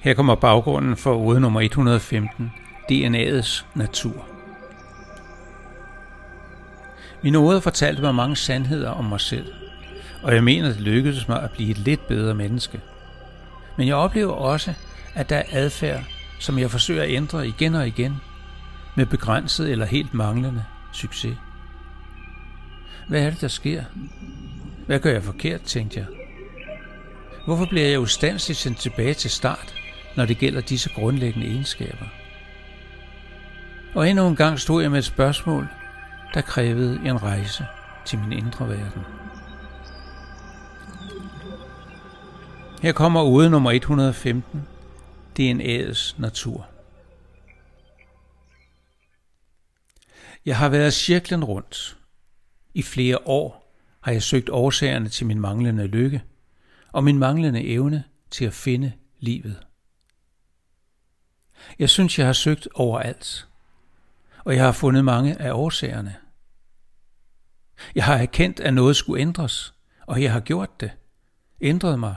Her kommer baggrunden for ode nummer 115, DNA'ets natur. Mine ord fortalte mig mange sandheder om mig selv, og jeg mener, det lykkedes mig at blive et lidt bedre menneske. Men jeg oplever også, at der er adfærd, som jeg forsøger at ændre igen og igen, med begrænset eller helt manglende succes. Hvad er det, der sker? Hvad gør jeg forkert, tænkte jeg. Hvorfor bliver jeg ustandsligt sendt tilbage til start, når det gælder disse grundlæggende egenskaber? Og endnu en gang stod jeg med et spørgsmål, der krævede en rejse til min indre verden. Her kommer ude nummer 115, DNA's natur. Jeg har været cirklen rundt. I flere år har jeg søgt årsagerne til min manglende lykke og min manglende evne til at finde livet. Jeg synes, jeg har søgt overalt, og jeg har fundet mange af årsagerne. Jeg har erkendt, at noget skulle ændres, og jeg har gjort det, ændret mig,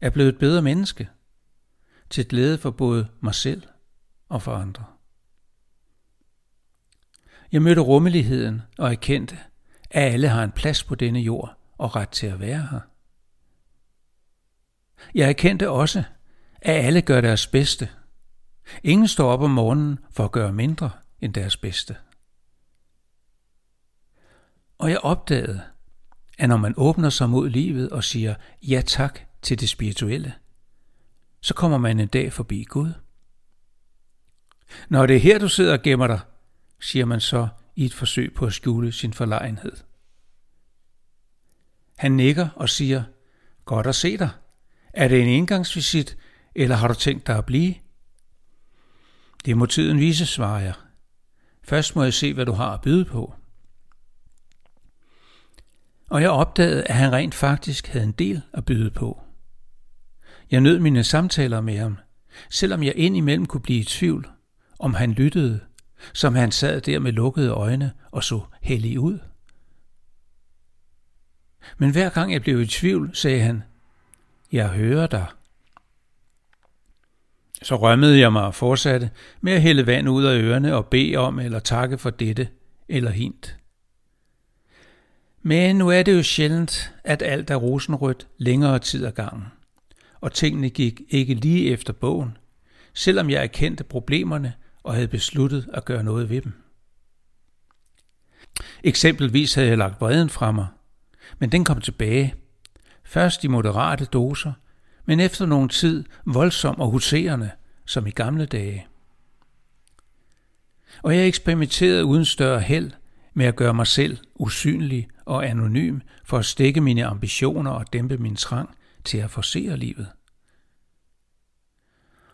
er blevet et bedre menneske, til glæde for både mig selv og for andre. Jeg mødte rummeligheden og erkendte, at alle har en plads på denne jord og ret til at være her. Jeg erkendte også, at alle gør deres bedste. Ingen står op om morgenen for at gøre mindre end deres bedste. Og jeg opdagede, at når man åbner sig mod livet og siger ja tak til det spirituelle, så kommer man en dag forbi Gud. Når det er her, du sidder og gemmer dig, siger man så i et forsøg på at skjule sin forlegenhed. Han nikker og siger, godt at se dig. Er det en indgangsvisit, eller har du tænkt dig at blive? Det må tiden vise, svarer jeg. Først må jeg se, hvad du har at byde på. Og jeg opdagede, at han rent faktisk havde en del at byde på. Jeg nød mine samtaler med ham, selvom jeg indimellem kunne blive i tvivl, om han lyttede, som han sad der med lukkede øjne og så hellig ud. Men hver gang jeg blev i tvivl, sagde han, jeg hører dig. Så rømmede jeg mig og fortsatte med at hælde vand ud af ørerne og bede om eller takke for dette eller hint. Men nu er det jo sjældent, at alt er rosenrødt længere tid ad gangen og tingene gik ikke lige efter bogen, selvom jeg erkendte problemerne og havde besluttet at gøre noget ved dem. Eksempelvis havde jeg lagt vreden fra mig, men den kom tilbage. Først i moderate doser, men efter nogen tid voldsom og huserende, som i gamle dage. Og jeg eksperimenterede uden større held med at gøre mig selv usynlig og anonym for at stikke mine ambitioner og dæmpe min trang til at forsere livet.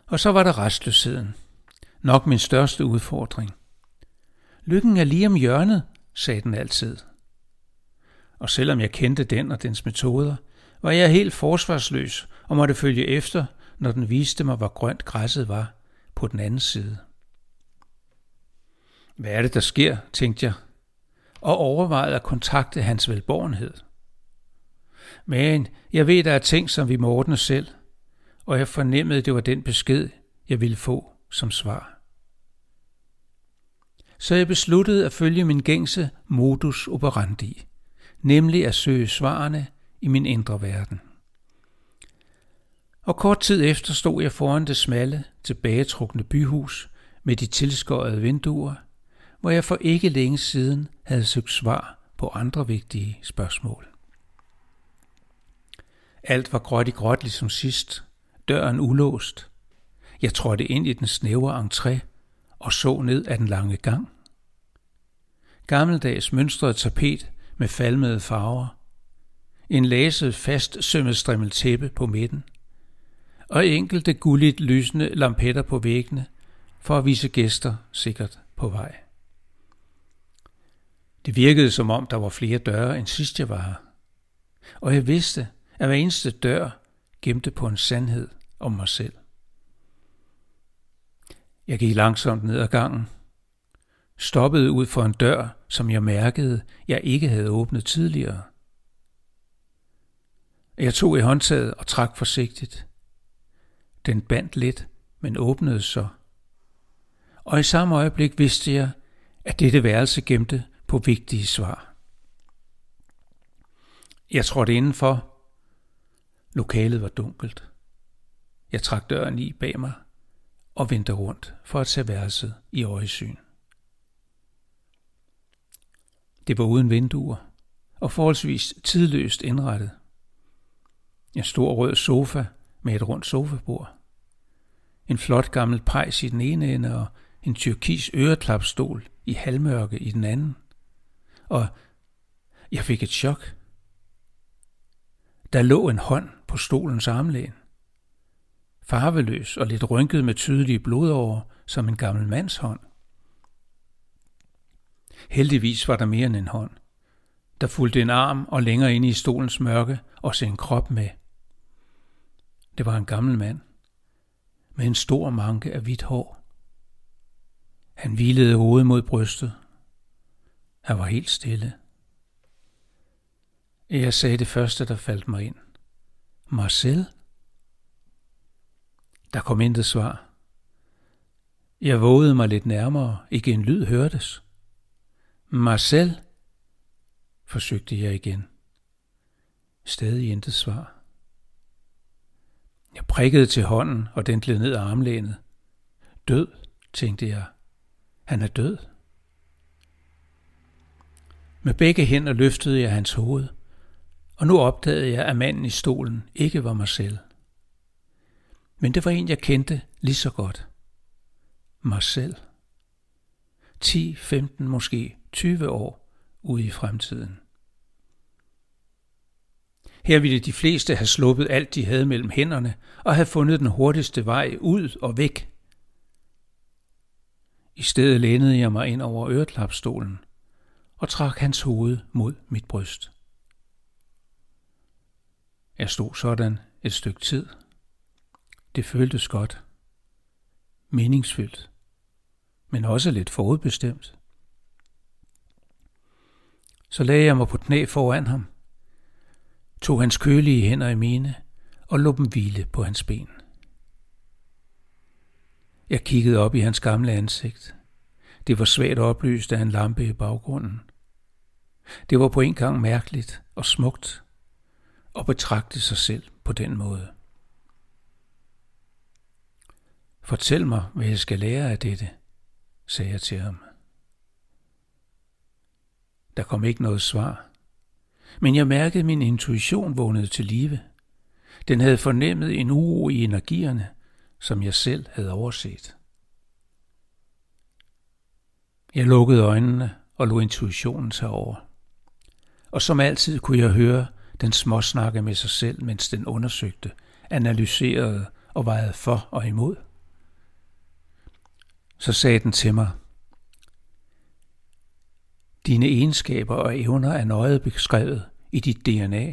Og så var der restløsheden. Nok min største udfordring. Lykken er lige om hjørnet, sagde den altid. Og selvom jeg kendte den og dens metoder, var jeg helt forsvarsløs og måtte følge efter, når den viste mig, hvor grønt græsset var på den anden side. Hvad er det, der sker, tænkte jeg, og overvejede at kontakte hans velborgenhed. Men jeg ved, der er ting, som vi må ordne selv, og jeg fornemmede, det var den besked, jeg ville få som svar. Så jeg besluttede at følge min gængse modus operandi, nemlig at søge svarene i min indre verden. Og kort tid efter stod jeg foran det smalle, tilbagetrukne byhus med de tilskårede vinduer, hvor jeg for ikke længe siden havde søgt svar på andre vigtige spørgsmål. Alt var gråt i gråt ligesom sidst, døren ulåst. Jeg trådte ind i den snævre entré og så ned ad den lange gang. Gammeldags mønstret tapet med falmede farver. En læset fast sømmet strimmel tæppe på midten. Og enkelte gulligt lysende lampetter på væggene for at vise gæster sikkert på vej. Det virkede som om, der var flere døre, end sidst jeg var her. Og jeg vidste, at hver eneste dør gemte på en sandhed om mig selv. Jeg gik langsomt ned ad gangen. stoppede ud for en dør, som jeg mærkede, jeg ikke havde åbnet tidligere. Jeg tog i håndtaget og trak forsigtigt. Den bandt lidt, men åbnede så. Og i samme øjeblik vidste jeg, at dette værelse gemte på vigtige svar. Jeg trådte indenfor. Lokalet var dunkelt. Jeg trak døren i bag mig og vendte rundt for at tage værelset i øjesyn. Det var uden vinduer og forholdsvis tidløst indrettet. En stor rød sofa med et rundt sofabord. En flot gammel pejs i den ene ende og en tyrkis øreklapstol i halvmørke i den anden. Og jeg fik et chok. Der lå en hånd på stolens armlæn. Farveløs og lidt rynket med tydelige blodårer som en gammel mands hånd. Heldigvis var der mere end en hånd. Der fulgte en arm og længere ind i stolens mørke og en krop med. Det var en gammel mand med en stor manke af hvidt hår. Han hvilede hovedet mod brystet. Han var helt stille. Jeg sagde det første, der faldt mig ind. Marcel? Der kom intet svar. Jeg vågede mig lidt nærmere. Ikke en lyd hørtes. Marcel? forsøgte jeg igen. Stadig intet svar. Jeg prikkede til hånden, og den gled ned af armlænet. Død, tænkte jeg. Han er død. Med begge hænder løftede jeg hans hoved, og nu opdagede jeg, at manden i stolen ikke var mig selv. Men det var en, jeg kendte lige så godt. Mig selv. 10, 15, måske 20 år ude i fremtiden. Her ville de fleste have sluppet alt, de havde mellem hænderne, og have fundet den hurtigste vej ud og væk. I stedet lænede jeg mig ind over øreklapstolen og trak hans hoved mod mit bryst. Jeg stod sådan et stykke tid. Det føltes godt. Meningsfyldt. Men også lidt forudbestemt. Så lagde jeg mig på knæ foran ham – tog hans kølige hænder i mine og lå dem hvile på hans ben. Jeg kiggede op i hans gamle ansigt. Det var svagt oplyst af en lampe i baggrunden. Det var på en gang mærkeligt og smukt at betragte sig selv på den måde. Fortæl mig, hvad jeg skal lære af dette, sagde jeg til ham. Der kom ikke noget svar men jeg mærkede, at min intuition vågnede til live. Den havde fornemmet en uro i energierne, som jeg selv havde overset. Jeg lukkede øjnene og lod intuitionen tage over. Og som altid kunne jeg høre den småsnakke med sig selv, mens den undersøgte, analyserede og vejede for og imod. Så sagde den til mig, dine egenskaber og evner er nøje beskrevet i dit DNA.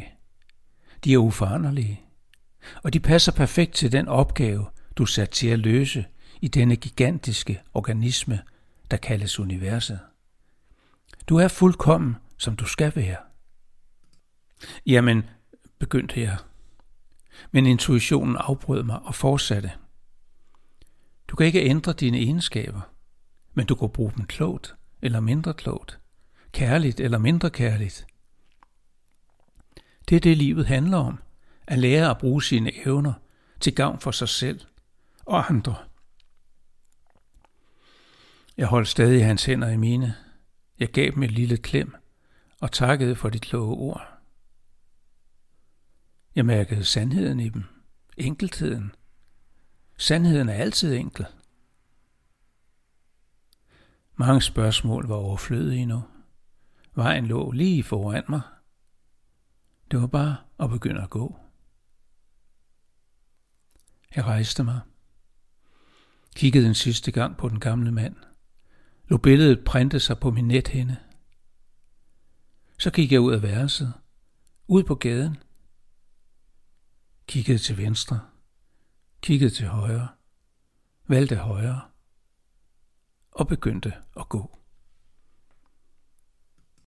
De er uforanderlige, og de passer perfekt til den opgave, du er sat til at løse i denne gigantiske organisme, der kaldes universet. Du er fuldkommen, som du skal være. Jamen, begyndte jeg. Men intuitionen afbrød mig og fortsatte. Du kan ikke ændre dine egenskaber, men du kan bruge dem klogt eller mindre klogt kærligt eller mindre kærligt. Det er det, livet handler om. At lære at bruge sine evner til gavn for sig selv og andre. Jeg holdt stadig hans hænder i mine. Jeg gav dem et lille klem og takkede for de kloge ord. Jeg mærkede sandheden i dem. Enkeltheden. Sandheden er altid enkel. Mange spørgsmål var overflødige nu. Vejen lå lige foran mig. Det var bare at begynde at gå. Jeg rejste mig. Kiggede en sidste gang på den gamle mand. Lå billedet printe sig på min nethænde. Så gik jeg ud af værelset. Ud på gaden. Kiggede til venstre. Kiggede til højre. Valgte højre. Og begyndte at gå.